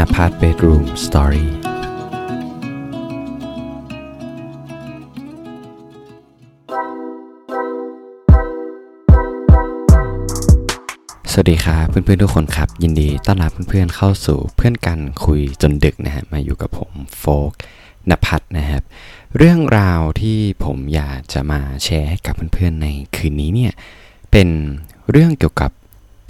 นภัสเบดรูมสตอรี่สวัสดีครับเพื่อนๆทุกคนครับ ยินดีต้อนรับเพื่อนๆเข้าสู่เพื่อนกันคุยจนดึกนะฮะมาอยู่กับผมโฟกนภัสนะครับ เรื่องราวที่ผมอยากจะมาแชร์ให้กับเพื่อนๆในคืนนี้เนี่ยเป็นเรื่องเกี่ยวกับ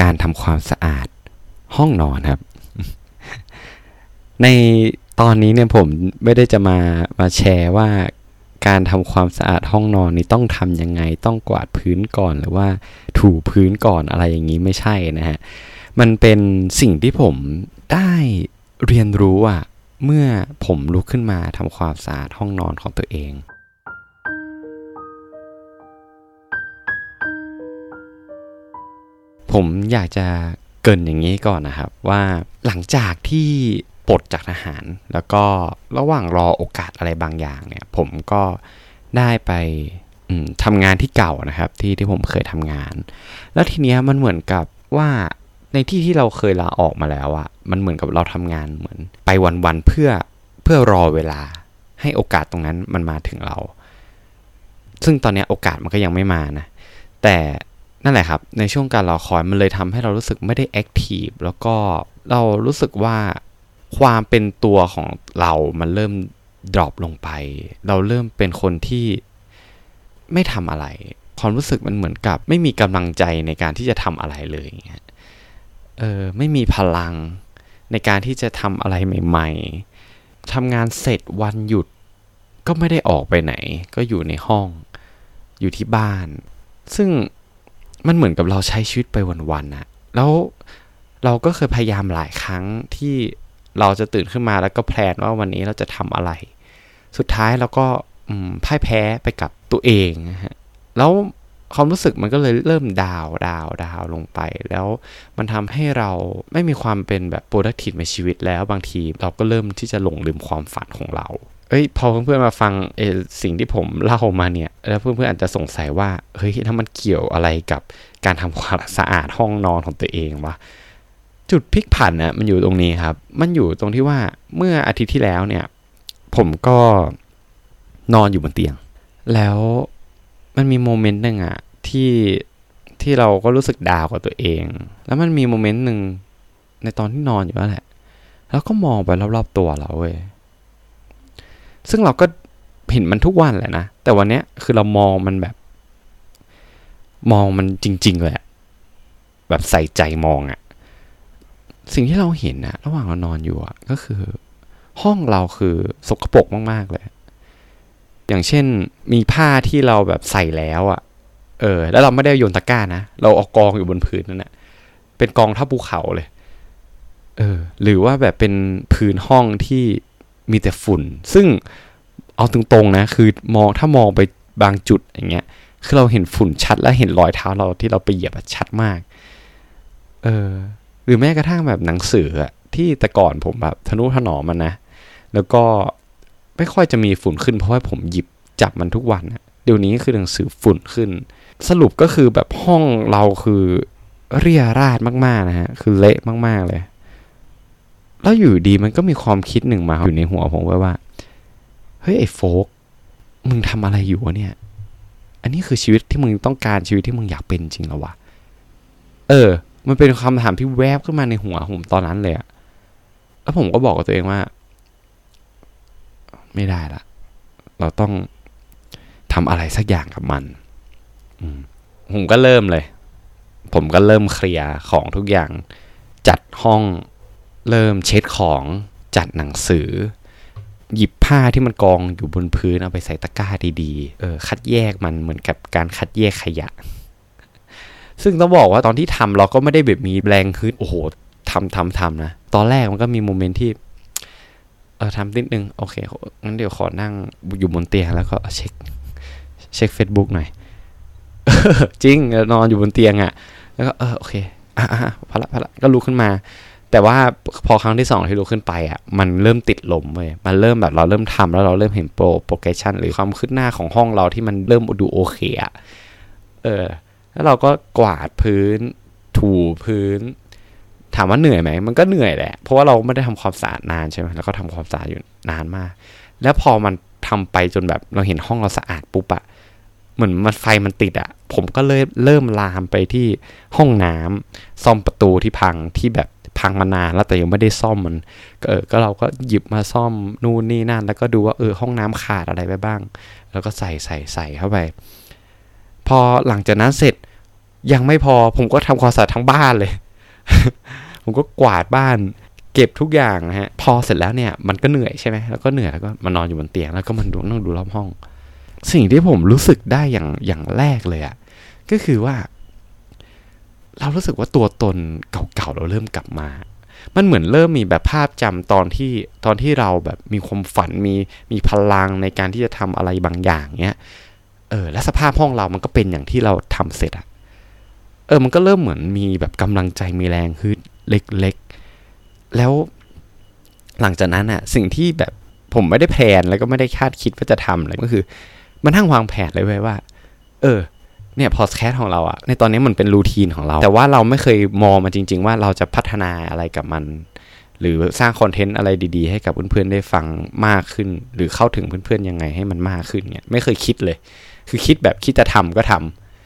การทำความสะอาดห้องนอนครับ ในตอนนี้เนี่ยผมไม่ได้จะมามาแชร์ว่าการทำความสะอาดห้องนอนนี่ต้องทำยังไง ต้องกวาดพื้นก่อนหรือว่าถูพื้นก่อนอะไรอย่างนี้ไม่ใช่นะฮะ มันเป็นสิ่งที่ผมได้เรียนรู้อะเมื่อผมลุกขึ้นมาทำความสะอาดห้องนอนของตัวเอง ผมอยากจะ เกินอย่างนี้ก่อนนะครับว่าหลังจากที่ปลดจากทหาร แล้วก็ระหว่างรอโอกาสอะไรบางอย่างเนี่ย ผมก็ได้ไปทำงานที่เก่านะครับที่ที่ผมเคยทำงาน แล้วทีเนี้ยมันเหมือนกับว่าในที่ที่เราเคยลาออกมาแล้วอะมันเหมือนกับเราทำงานเหมือน ไปวันๆเพื่อเพื่อรอเวลา ให้โอกาสตรงนั้นมันมาถึงเรา ซึ่งตอนเนี้ยโอกาสมันก็ยังไม่มานะแต่ นั่นแหละครับ ในช่วงการรอคอยมันเลยทำให้เรารู้สึกไม่ได้แอคทีฟแล้วก็เรารู้สึกว่าความเป็นตัวของเรามันเริ่มดรอปลงไป เราเริ่มเป็นคนที่ไม่ทำอะไร ความรู้สึกมันเหมือนกับ ไม่มีกำลังใจในการที่จะทำอะไรเลยอย่างเงี้ยเออไม่มีพลังในการที่จะทำอะไรใหม่ ๆทำงานเสร็จวันหยุดก็ไม่ได้ออกไปไหน ก็อยู่ในห้อง อยู่ที่บ้าน ซึ่ง มันเหมือนกับเราใช้ชีวิตไปวันๆนะแล้วเราก็เคยพยายามหลายครั้งที่เราจะตื่นขึ้นมาแล้วก็แพลนว่าวันนี้เราจะทำอะไร สุดท้ายเราก็พ่ายแพ้ไปกับตัวเองนะฮะแล้วความรู้สึกมันก็เลยเริ่มดาวดาวดาวลงไป แล้วมันทำให้เราไม่มีความเป็นแบบ productive ในชีวิตแล้วบางทีเราก็เริ่มที่จะหลงลืมความฝันของเรา เอ้ยพอเพื่อนๆมาฟังเอสิ่งที่ผมเล่ามาเนี่ย แล้วเพื่อนๆอาจจะสงสัยว่าเฮ้ยถ้ามันเกี่ยวอะไรกับการทำความสะอาดห้องนอนของตัวเองวะจุดพลิกผันนะมันอยู่ตรงนี้ครับ มันอยู่ตรงที่ว่าเมื่ออาทิตย์ที่แล้วเนี่ย ผมก็นอนอยู่บนเตียง แล้วมันมีโมเมนต์หนึ่งอะที่ที่เราก็รู้สึกดาวกับตัวเอง แล้วมันมีโมเมนต์หนึ่งในตอนที่นอนอยู่นั่นแหละ แล้วก็มองไปรอบๆตัวเราเว้ย ซึ่งเราก็เห็นมันทุกวันแหละนะ แต่วันเนี้ยคือเรามองมันแบบ มองมันจริง ๆ เลยอะแบบใส่ใจมองอะสิ่งที่เราเห็นนะระหว่างเรานอนอยู่อะก็คือ ห้องเราคือสกปรกมาก ๆ เลย อย่างเช่นมีผ้าที่เราแบบใส่แล้วอะ่ะเออ แล้วเราไม่ได้โยนตะกร้านะ เราเอากองอยู่บนพื้นนั่นแหละเป็นกองท่าภูเขาเลย เออ หรือว่าแบบเป็นพื้นห้องที่ มีแต่ฝุ่น ซึ่งเอาตรงๆนะ คือมองถ้ามองไปบางจุดอย่างเงี้ย คือเราเห็นฝุ่นชัดและเห็นรอยเท้าเราที่เราไปเหยียบชัดมาก เออ หรือแม้กระทั่งแบบหนังสืออะที่แต่ก่อนผมแบบทนุถนอมมันนะ แล้วก็ไม่ค่อยจะมีฝุ่นขึ้นเพราะว่าผมหยิบจับมันทุกวันเดี๋ยวนี้คือหนังสือฝุ่นขึ้น สรุปก็คือแบบห้องเราคือเรียราดมากๆนะฮะ คือเละมากๆเลย แล้วอยู่ดีมันก็มีความคิดหนึ่งมาอยู่ในหัวผมว่าว่า เฮ้ยไอ้โฟก มึงทำอะไรอยู่วะเนี่ย อันนี้คือชีวิตที่มึงต้องการชีวิตที่มึงอยากเป็นจริงหรอวะ เออ มันเป็นคำถามที่แวบขึ้นมาในหัวผมตอนนั้นเลยอะแล้วผมก็บอกกับตัวเองว่า ไม่ได้ละ เราต้องทำอะไรสักอย่างกับมันผมก็เริ่มเลย ผมก็เริ่มเคลียร์ของทุกอย่าง จัดห้อง เริ่มเช็ดของจัดหนังสือ หยิบผ้าที่มันกองอยู่บนพื้นเอาไปใส่ตะกร้าดีๆเออคัดแยกมันเหมือนกับการคัดแยกขยะ ซึ่งต้องบอกว่าตอนที่ทำเราก็ไม่ได้แบบมีแรงคืนโอ้โหทำทำทำนะ ตอนแรกมันก็มีโมเมนต์ที่ เออทำนิดนึง โอเค งั้นเดี๋ยวขอนั่งอยู่บนเตียงแล้วก็เช็ค เช็ค Facebook หน่อย จริง นอนอยู่บนเตียงอะ่ะ แล้วก็ เออ โอเค อะอะพอละพอละก็ลุกขึ้นมา แต่ว่าพอครั้งที่สองที่ลุกขึ้นไปอะมันเริ่มติดลมเว้ยมันเริ่มแบบเราเริ่มทำแล้วเราเริ่มเห็นโปรโปรเกชันหรือความขึ้นหน้าของห้องเราที่มันเริ่มดูโอเคอะเออ แล้วเราก็กวาดพื้น ถูพื้น ถามว่าเหนื่อยไหมมันก็เหนื่อยแหละ เพราะว่าเราไม่ได้ทำความสะอาดนานใช่ไหมแล้วก็ทำความสะอาดอยู่นานมาก แล้วพอมันทำไปจนแบบเราเห็นห้องเราสะอาดปุ๊บอะเหมือนมันไฟมันติดอะผมก็เลยเริ่มลามไปที่ห้องน้ำซ่อมประตูที่พังที่แบบ พังมานานแล้วแต่ยังไม่ได้ซ่อมมันเออก็เราก็หยิบมาซ่อมนู่นนี่นั่น แล้วก็ดูว่าเออห้องน้ำขาดอะไรไปบ้าง แล้วก็ใส่ใส่ใส่เข้าไป พอหลังจากนั้นเสร็จยังไม่พอผมก็ทำความสะอาดทั้งบ้านเลย ผมก็กวาดบ้าน เก็บทุกอย่างนะฮะ พอเสร็จแล้วเนี่ยมันก็เหนื่อยใช่ไหมแล้วก็เหนื่อยแล้วก็มานอนอยู่บนเตียงแล้วก็มันดูนั่งดูรอบห้อง สิ่งที่ผมรู้สึกได้อย่างอย่างแรกเลยอะก็คือว่า เรารู้สึกว่าตัวตนเก่าๆเราเริ่มกลับมา มันเหมือนเริ่มมีแบบภาพจำตอนที่ตอนที่เราแบบมีความฝันมีมีพลังในการที่จะทำอะไรบางอย่างเนี้ยเออและสภาพห้องเรามันก็เป็นอย่างที่เราทำเสร็จอะเออมันก็เริ่มเหมือนมีแบบกำลังใจมีแรงฮึดเล็กๆ แล้วหลังจากนั้นอะสิ่งที่แบบผมไม่ได้แผนแล้วก็ไม่ได้คาดคิดว่าจะทำเลยก็คือ มันทั้งวางแผนเลยไว้ว่า เออ เนี่ยพอแคสต์ของเราอะในตอนนี้มันเป็นรูทีนของเรา แต่ว่าเราไม่เคยมองมาจริง ๆ ว่าเราจะพัฒนาอะไรกับมัน หรือสร้างคอนเทนต์อะไรดีๆ ให้กับเพื่อนๆได้ฟังมากขึ้น หรือเข้าถึงเพื่อนๆยังไงให้มันมากขึ้นเนี่ยไม่เคยคิดเลย คือคิดแบบคิดจะทำก็ท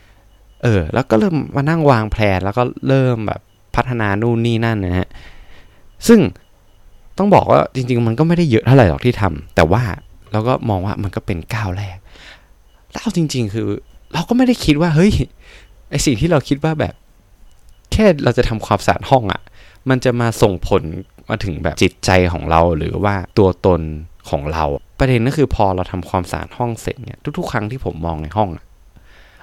ำเออ แล้วก็เริ่มมานั่งวางแผนแล้วก็เริ่มแบบพัฒนานู่นนี่นั่นนะฮะซึ่งต้องบอกว่าจริง ๆ มันก็ไม่ได้เยอะเท่าไหร่หรอกที่ทำแต่ว่าเราก็มองว่ามันก็เป็นก้าวแรกแล้วจริง ๆ คือ เราก็ไม่ได้คิดว่าเฮ้ยไอสิ่งที่เราคิดว่าแบบ แค่เราจะทำความสะอาดห้องอะ่ะ มันจะมาส่งผลมาถึงแบบจิตใจของเราหรือว่าตัวตนของเรา ประเด็นก็คือพอเราทำความสะอาดห้องเสร็จเนี่ยทุกๆ ครั้งที่ผมมองในห้องอะ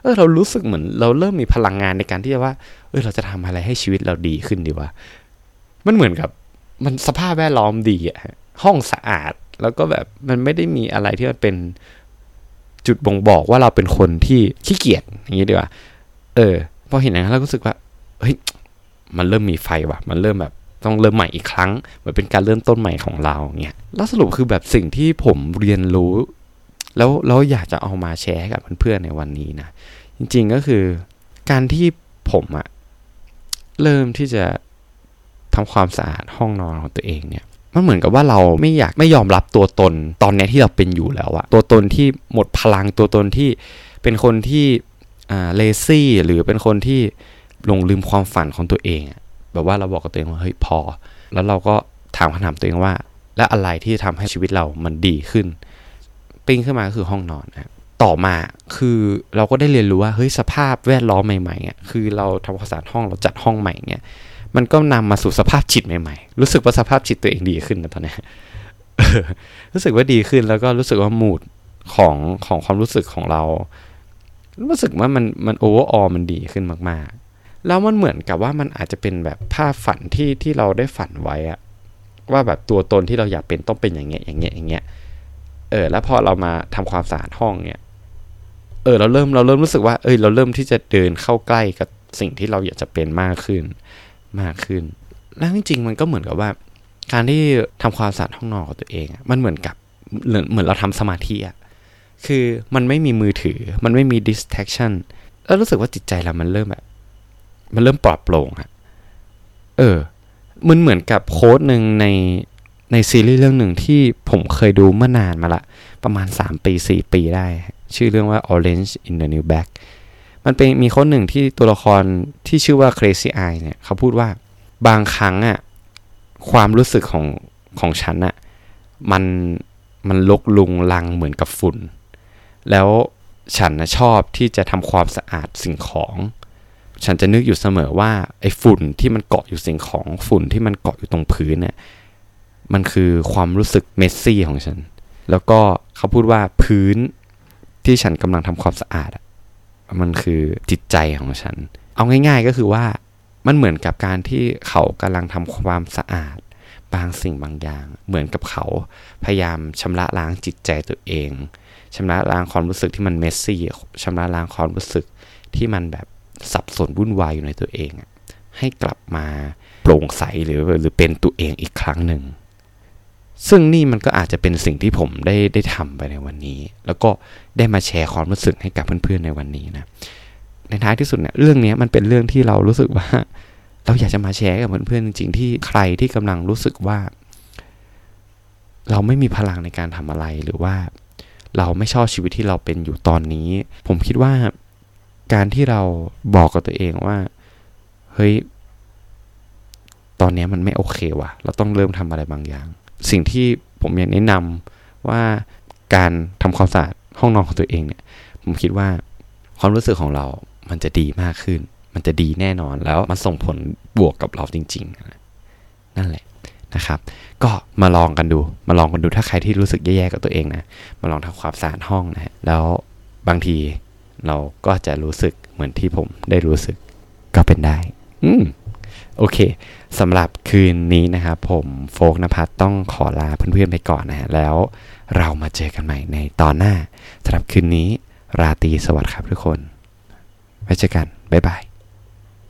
เออเรารู้สึกเหมือนเราเริ่มมีพลังงานในการที่จะว่า เออเราจะทำอะไรให้ชีวิตเราดีขึ้นดีวะ มันเหมือนกับ มันสภาพแวดล้อมดีอะห้องสะอาด แล้วก็แบบมันไม่ได้มีอะไรที่มันเป็น จุดบ่งบอกว่าเราเป็นคนที่ขี้เกียจอย่างนี้ดีกว่า เออ พอเห็นอย่างนั้นเราก็รู้สึกว่า เฮ้ย มันเริ่มมีไฟว่ะ มันเริ่มแบบต้องเริ่มใหม่อีกครั้ง เหมือนเป็นการเริ่มต้นใหม่ของเราเงี้ย แล้วสรุปคือแบบสิ่งที่ผมเรียนรู้ แล้วแล้วอยากจะเอามาแชร์กับเพื่อนๆในวันนี้นะ จริงๆก็คือ การที่ผมอะเริ่มที่จะทำความสะอาดห้องนอนของตัวเองเนี่ย มันเหมือนกับว่าเราไม่อยากไม่ยอมรับตัวตนตอนนี้ที่เราเป็นอยู่แล้วอะตัวตนที่หมดพลังตัวตนที่เป็นคนที่อ่าเลซี่หรือเป็นคนที่หลงลืมความฝันของตัวเองแบบว่าเราบอกกับตัวเองว่าเฮ้ยพอ แล้วเราก็ถามคำถามตัวเองว่า และอะไรที่ทำให้ชีวิตเรามันดีขึ้น ปิ้งขึ้นมาก็คือห้องนอนนะต่อมาคือเราก็ได้เรียนรู้ว่าเฮ้ยสภาพแวดล้อมใหม่ๆอะคือเราทำความสะอาดห้องเราจัดห้องใหม่เงี้ย มันก็นำมาสู่สภาพจิตใหม่ๆ รู้สึกว่าสภาพจิตตัวเองดีขึ้นนะตอนนี้รู้สึกว่าดีขึ้นแล้วก็รู้สึกว่ามูดของของความรู้สึกของเรา รู้สึกว่ามันมันโอเวอร์ออมันดีขึ้นมาก ๆ แล้วมันเหมือนกับว่ามันอาจจะเป็นแบบภาพฝันที่ที่เราได้ฝันไว้อะว่าแบบตัวตนที่เราอยากเป็นต้องเป็นอย่างเงี้ยอย่างเงี้ยอย่างเงี้ยเออแล้วพอเรามาทำความสะอาดห้องเนี่ยเออเราเริ่มเราเริ่มรู้สึกว่าเอยเราเริ่มที่จะเดินเข้าใกล้กับสิ่งที่เราอยากจะเป็นมากขึ้น มากขึ้น แล้วจริงๆมันก็เหมือนกับว่า การที่ทำความสะอาดห้องนอนของตัวเองมันเหมือนกับเหมือนเหมือนเราทำสมาธิอะคือมันไม่มีมือถือ มันไม่มี distraction แล้วรู้สึกว่าจิตใจเรามันเริ่มแบบ มันเริ่มปลอดโปร่งอะเออ มันเหมือนกับโค้ดหนึ่งในในซีรีส์เรื่องหนึ่งที่ผมเคยดูเมื่อนานมาละ ประมาณ 3 ปี 4 ปีได้ ชื่อเรื่องว่า Orange in the New Black มันเป็นมีคนหนึ่งที่ตัวละครที่ชื่อว่า Crazy Eye เนี่ยเขาพูดว่าบางครั้งอะความรู้สึกของของฉันอะมันมันลกลุงลังเหมือนกับฝุ่น แล้วฉันนะชอบที่จะทำความสะอาดสิ่งของ ฉันจะนึกอยู่เสมอว่าไอ้ฝุ่นที่มันเกาะอยู่สิ่งของฝุ่นที่มันเกาะอยู่ตรงพื้นเนี่ยมันคือความรู้สึกเมสซี่ของฉัน แล้วก็เขาพูดว่าพื้นที่ฉันกำลังทำความสะอาด มันคือจิตใจของฉัน เอาง่าย ๆก็คือว่ามันเหมือนกับการที่เขากำลังทำความสะอาด บางสิ่งบางอย่าง เหมือนกับเขาพยายามชำระล้างจิตใจตัวเองชำระล้างความรู้สึกที่มันเมสซี่ชำระล้างความรู้สึกที่มันแบบสับสนวุ่นวายอยู่ในตัวเองให้กลับมาโปร่งใสหรือหรือเป็นตัวเองอีกครั้งหนึ่ง ซึ่งนี่มันก็อาจจะเป็นสิ่งที่ผมได้ได้ทำไปในวันนี้ แล้วก็ได้มาแชร์ความรู้สึกให้กับเพื่อนๆในวันนี้นะในท้ายที่สุดเนี่ยเรื่องนี้มันเป็นเรื่องที่เรารู้สึกว่า เราอยากจะมาแชร์กับเพื่อนๆจริงๆที่ใครที่กำลังรู้สึกว่า เราไม่มีพลังในการทำอะไรหรือว่า เราไม่ชอบชีวิตที่เราเป็นอยู่ตอนนี้ ผมคิดว่าการที่เราบอกกับตัวเองว่า เฮ้ย ตอนนี้มันไม่โอเคว่ะ เราต้องเริ่มทำอะไรบางอย่าง สิ่งที่ผมอยากแนะนำว่าการทำความสะอาดห้องนอนของตัวเองเนี่ย ผมคิดว่าความรู้สึกของเรา มันจะดีมากขึ้น มันจะดีแน่นอนแล้วมันส่งผลบวกกับเราจริง ๆ นั่นแหละนะครับ ก็มาลองกันดู มาลองกันดูถ้าใครที่รู้สึกแย่ๆกับตัวเองนะ มาลองทำความสะอาดห้องนะฮะ แล้วบางทีเราก็จะรู้สึกเหมือนที่ผมได้รู้สึกก็เป็นได้ อืม โอเคสำหรับคืนนี้นะครับผมโฟกนภัทต้องขอลาเพื่อนๆไปก่อนนะฮะแล้วเรามาเจอกันใหม่ในตอนหน้าสำหรับคืนนี้ราตรีสวัสดิ์ครับทุกคน ไว้เจอกัน บ๊ายบาย